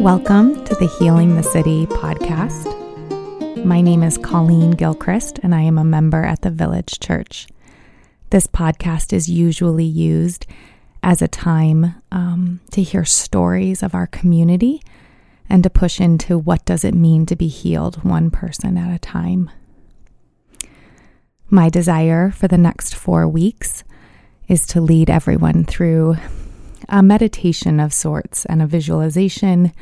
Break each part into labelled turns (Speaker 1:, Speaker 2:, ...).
Speaker 1: Welcome to the Healing the City podcast. My name is Colleen Gilchrist, and I am a member at the Village Church. This podcast is usually used as a time um, to hear stories of our community and to push into what does it mean to be healed one person at a time. My desire for the next four weeks is to lead everyone through a meditation of sorts and a visualization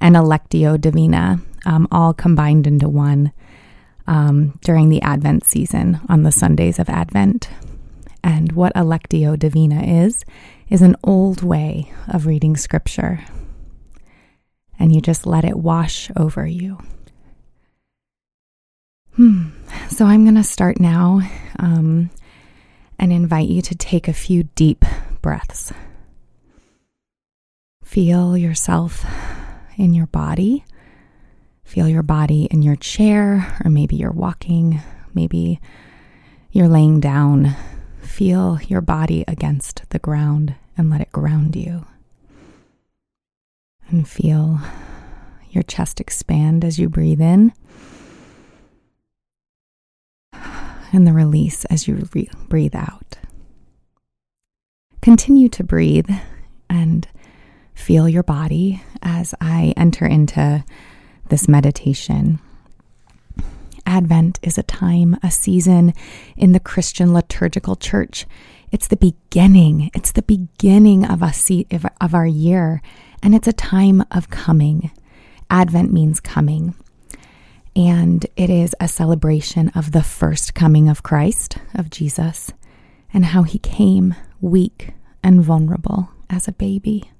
Speaker 1: and a Lectio Divina, um, all combined into one um, during the Advent season on the Sundays of Advent. And what a Lectio Divina is, is an old way of reading scripture. And you just let it wash over you. Hmm. So I'm going to start now um, and invite you to take a few deep breaths. Feel yourself in your body. Feel your body in your chair, or maybe you're walking, maybe you're laying down. Feel your body against the ground and let it ground you. And feel your chest expand as you breathe in and the release as you re- breathe out. Continue to breathe and feel your body as I enter into this meditation. Advent is a time, a season in the Christian liturgical church. It's the beginning. It's the beginning of se- of our year, and it's a time of coming. Advent means coming. And it is a celebration of the first coming of Christ, of Jesus, and how he came weak and vulnerable as a baby.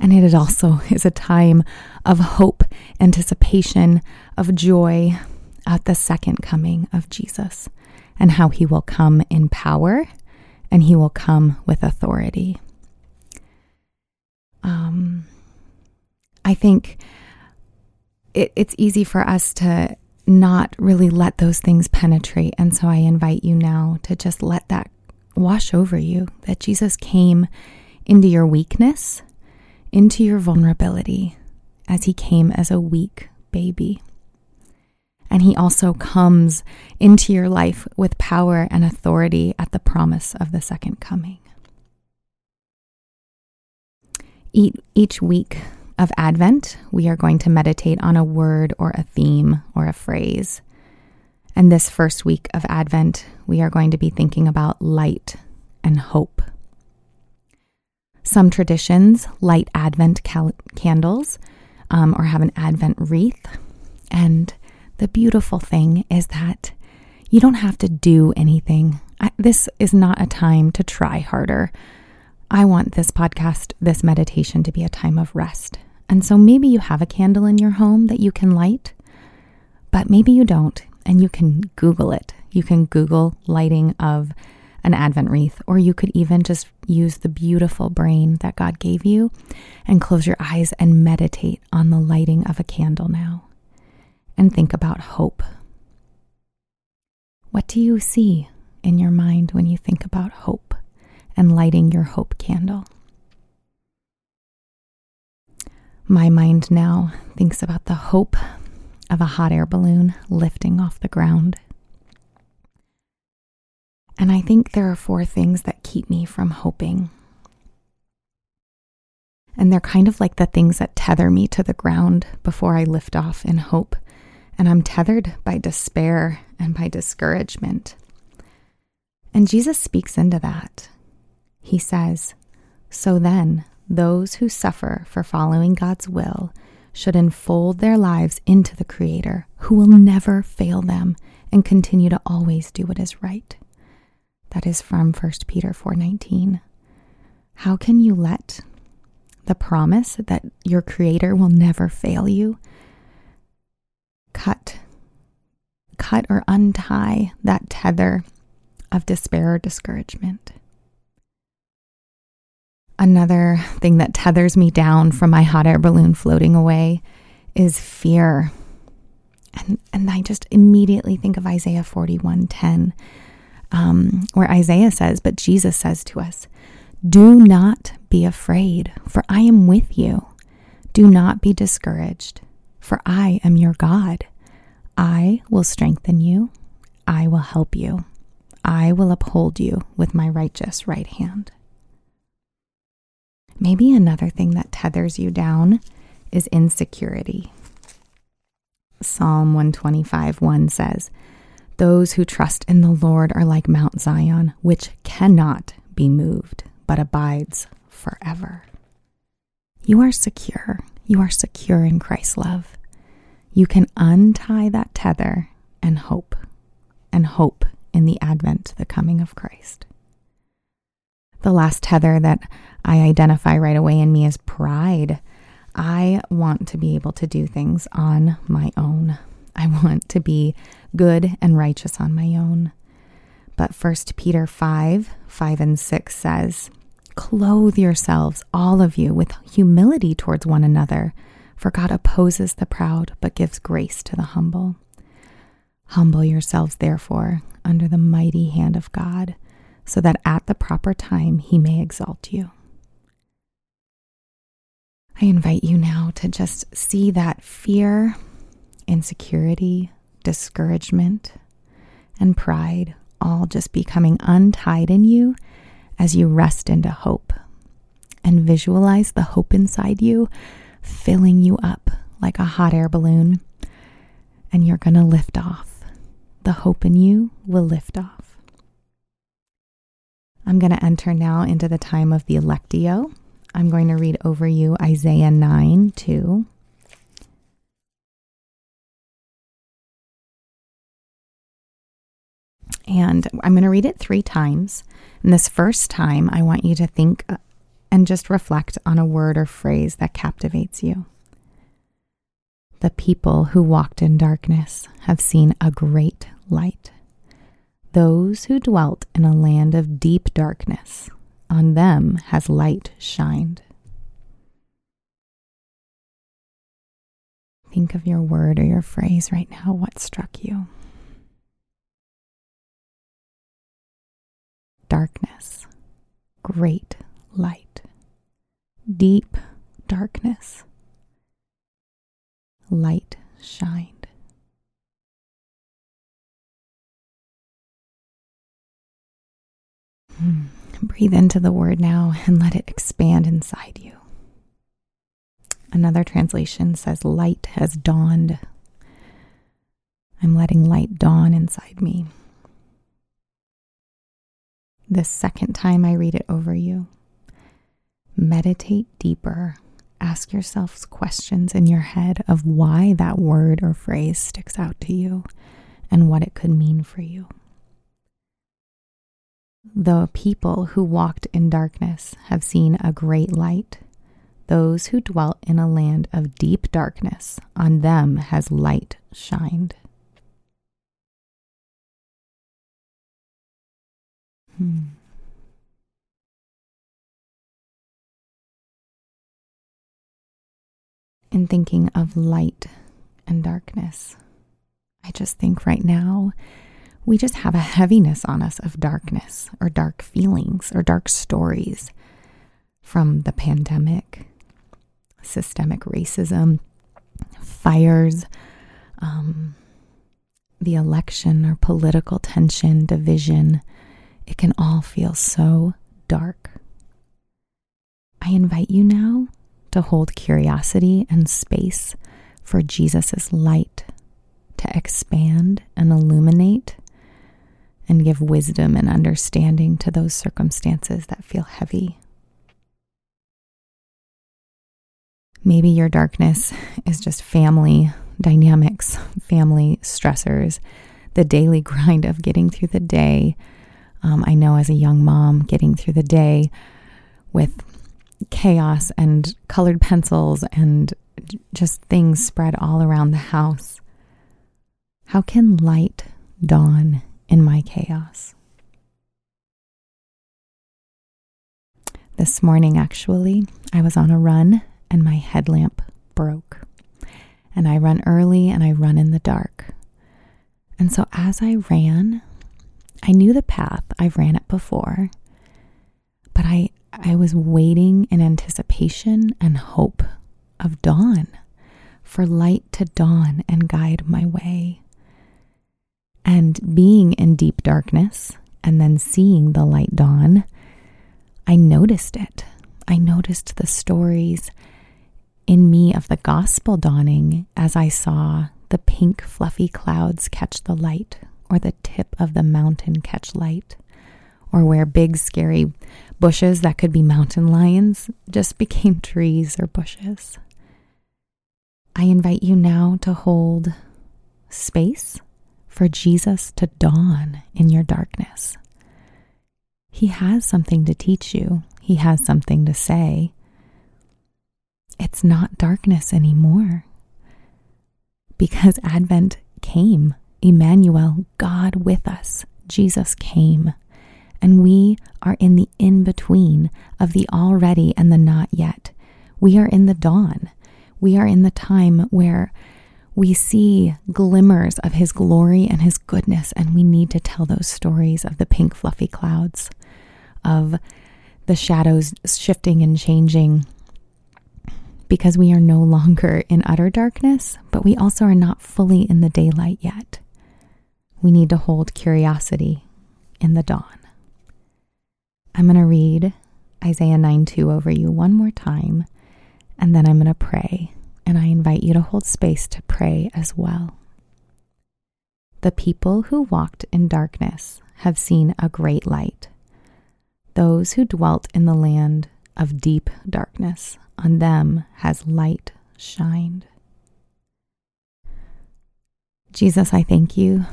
Speaker 1: And it also is a time of hope, anticipation, of joy at the second coming of Jesus and how he will come in power and he will come with authority. Um, I think it, it's easy for us to not really let those things penetrate. And so I invite you now to just let that wash over you that Jesus came into your weakness into your vulnerability as he came as a weak baby. And he also comes into your life with power and authority at the promise of the second coming. Each week of Advent, we are going to meditate on a word or a theme or a phrase. And this first week of Advent, we are going to be thinking about light and hope. Some traditions light Advent cal- candles um, or have an Advent wreath. And the beautiful thing is that you don't have to do anything. I, this is not a time to try harder. I want this podcast, this meditation to be a time of rest. And so maybe you have a candle in your home that you can light, but maybe you don't, and you can Google it. You can Google lighting of an Advent wreath, or you could even just use the beautiful brain that God gave you and close your eyes and meditate on the lighting of a candle now and think about hope. What do you see in your mind when you think about hope and lighting your hope candle? My mind now thinks about the hope of a hot air balloon lifting off the ground and I think there are four things that keep me from hoping. And they're kind of like the things that tether me to the ground before I lift off in hope. And I'm tethered by despair and by discouragement. And Jesus speaks into that. He says, So then, those who suffer for following God's will should enfold their lives into the Creator, who will never fail them and continue to always do what is right. That is from 1 Peter 4:19. How can you let the promise that your creator will never fail you cut cut or untie that tether of despair or discouragement? Another thing that tethers me down from my hot air balloon floating away is fear. And and I just immediately think of Isaiah 41:10 um, where Isaiah says, but Jesus says to us, Do not be afraid, for I am with you. Do not be discouraged, for I am your God. I will strengthen you, I will help you, I will uphold you with my righteous right hand. Maybe another thing that tethers you down is insecurity. Psalm 125 1 says, Those who trust in the Lord are like Mount Zion, which cannot be moved, but abides forever. You are secure. You are secure in Christ's love. You can untie that tether and hope, and hope in the advent, the coming of Christ. The last tether that I identify right away in me is pride. I want to be able to do things on my own. I want to be good and righteous on my own. But 1 Peter 5 5 and 6 says, Clothe yourselves, all of you, with humility towards one another, for God opposes the proud, but gives grace to the humble. Humble yourselves, therefore, under the mighty hand of God, so that at the proper time he may exalt you. I invite you now to just see that fear, insecurity, discouragement, and pride all just becoming untied in you as you rest into hope and visualize the hope inside you filling you up like a hot air balloon. And you're going to lift off. The hope in you will lift off. I'm going to enter now into the time of the Lectio. I'm going to read over you Isaiah 9 2. And I'm going to read it three times. And this first time, I want you to think uh, and just reflect on a word or phrase that captivates you. The people who walked in darkness have seen a great light. Those who dwelt in a land of deep darkness, on them has light shined. Think of your word or your phrase right now. What struck you? Darkness, great light, deep darkness, light shined. Hmm. Breathe into the word now and let it expand inside you. Another translation says, Light has dawned. I'm letting light dawn inside me the second time I read it over you. Meditate deeper. Ask yourselves questions in your head of why that word or phrase sticks out to you and what it could mean for you. The people who walked in darkness have seen a great light. Those who dwelt in a land of deep darkness, on them has light shined. In thinking of light and darkness, I just think right now we just have a heaviness on us of darkness or dark feelings or dark stories from the pandemic, systemic racism, fires, um, the election or political tension, division, it can all feel so dark. I invite you now to hold curiosity and space for Jesus' light to expand and illuminate and give wisdom and understanding to those circumstances that feel heavy. Maybe your darkness is just family dynamics, family stressors, the daily grind of getting through the day um, I know as a young mom, getting through the day with chaos and colored pencils and just things spread all around the house. How can light dawn in my chaos? This morning, actually, I was on a run and my headlamp broke. And I run early and I run in the dark. And so as I ran, I knew the path, I've ran it before, but I, I was waiting in anticipation and hope of dawn, for light to dawn and guide my way. And being in deep darkness and then seeing the light dawn, I noticed it. I noticed the stories in me of the gospel dawning as I saw the pink, fluffy clouds catch the light, or the tip of the mountain catch light, or where big, scary bushes that could be mountain lions just became trees or bushes. I invite you now to hold space for Jesus to dawn in your darkness. He has something to teach you, He has something to say. It's not darkness anymore because Advent came. Emmanuel, God with us, Jesus came. And we are in the in between of the already and the not yet. We are in the dawn. We are in the time where we see glimmers of his glory and his goodness, and we need to tell those stories of the pink, fluffy clouds, of the shadows shifting and changing, because we are no longer in utter darkness, but we also are not fully in the daylight yet. We need to hold curiosity in the dawn. I'm going to read Isaiah 9 2 over you one more time, and then I'm going to pray. And I invite you to hold space to pray as well. The people who walked in darkness have seen a great light. Those who dwelt in the land of deep darkness on them has light shined. Jesus, I thank you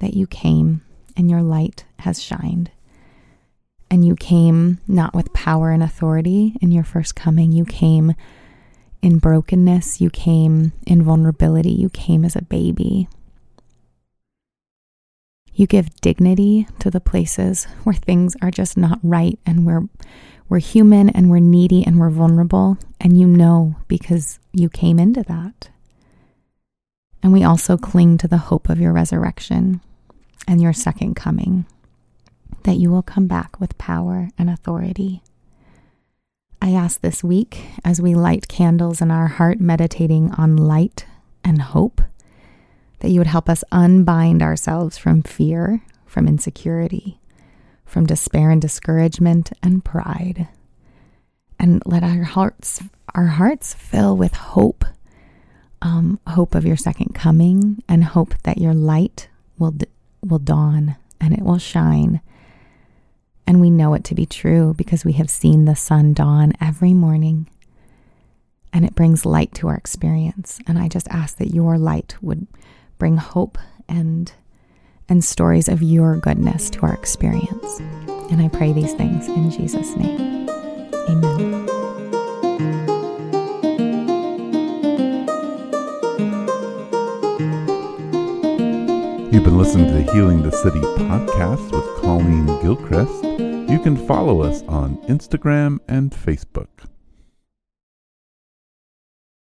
Speaker 1: that you came and your light has shined. And you came not with power and authority in your first coming. You came in brokenness. You came in vulnerability. You came as a baby. You give dignity to the places where things are just not right and where we're human and we're needy and we're vulnerable, and you know because you came into that. And we also cling to the hope of your resurrection and your second coming, that you will come back with power and authority. I ask this week as we light candles in our heart, meditating on light and hope, that you would help us unbind ourselves from fear, from insecurity, from despair and discouragement and pride. And let our hearts our hearts fill with hope. Um, hope of your second coming and hope that your light will will dawn and it will shine. And we know it to be true because we have seen the sun dawn every morning and it brings light to our experience. And I just ask that your light would bring hope and and stories of your goodness to our experience. And I pray these things in Jesus' name. Amen.
Speaker 2: You've been listening to the Healing the City podcast with Colleen Gilchrist. You can follow us on Instagram and Facebook.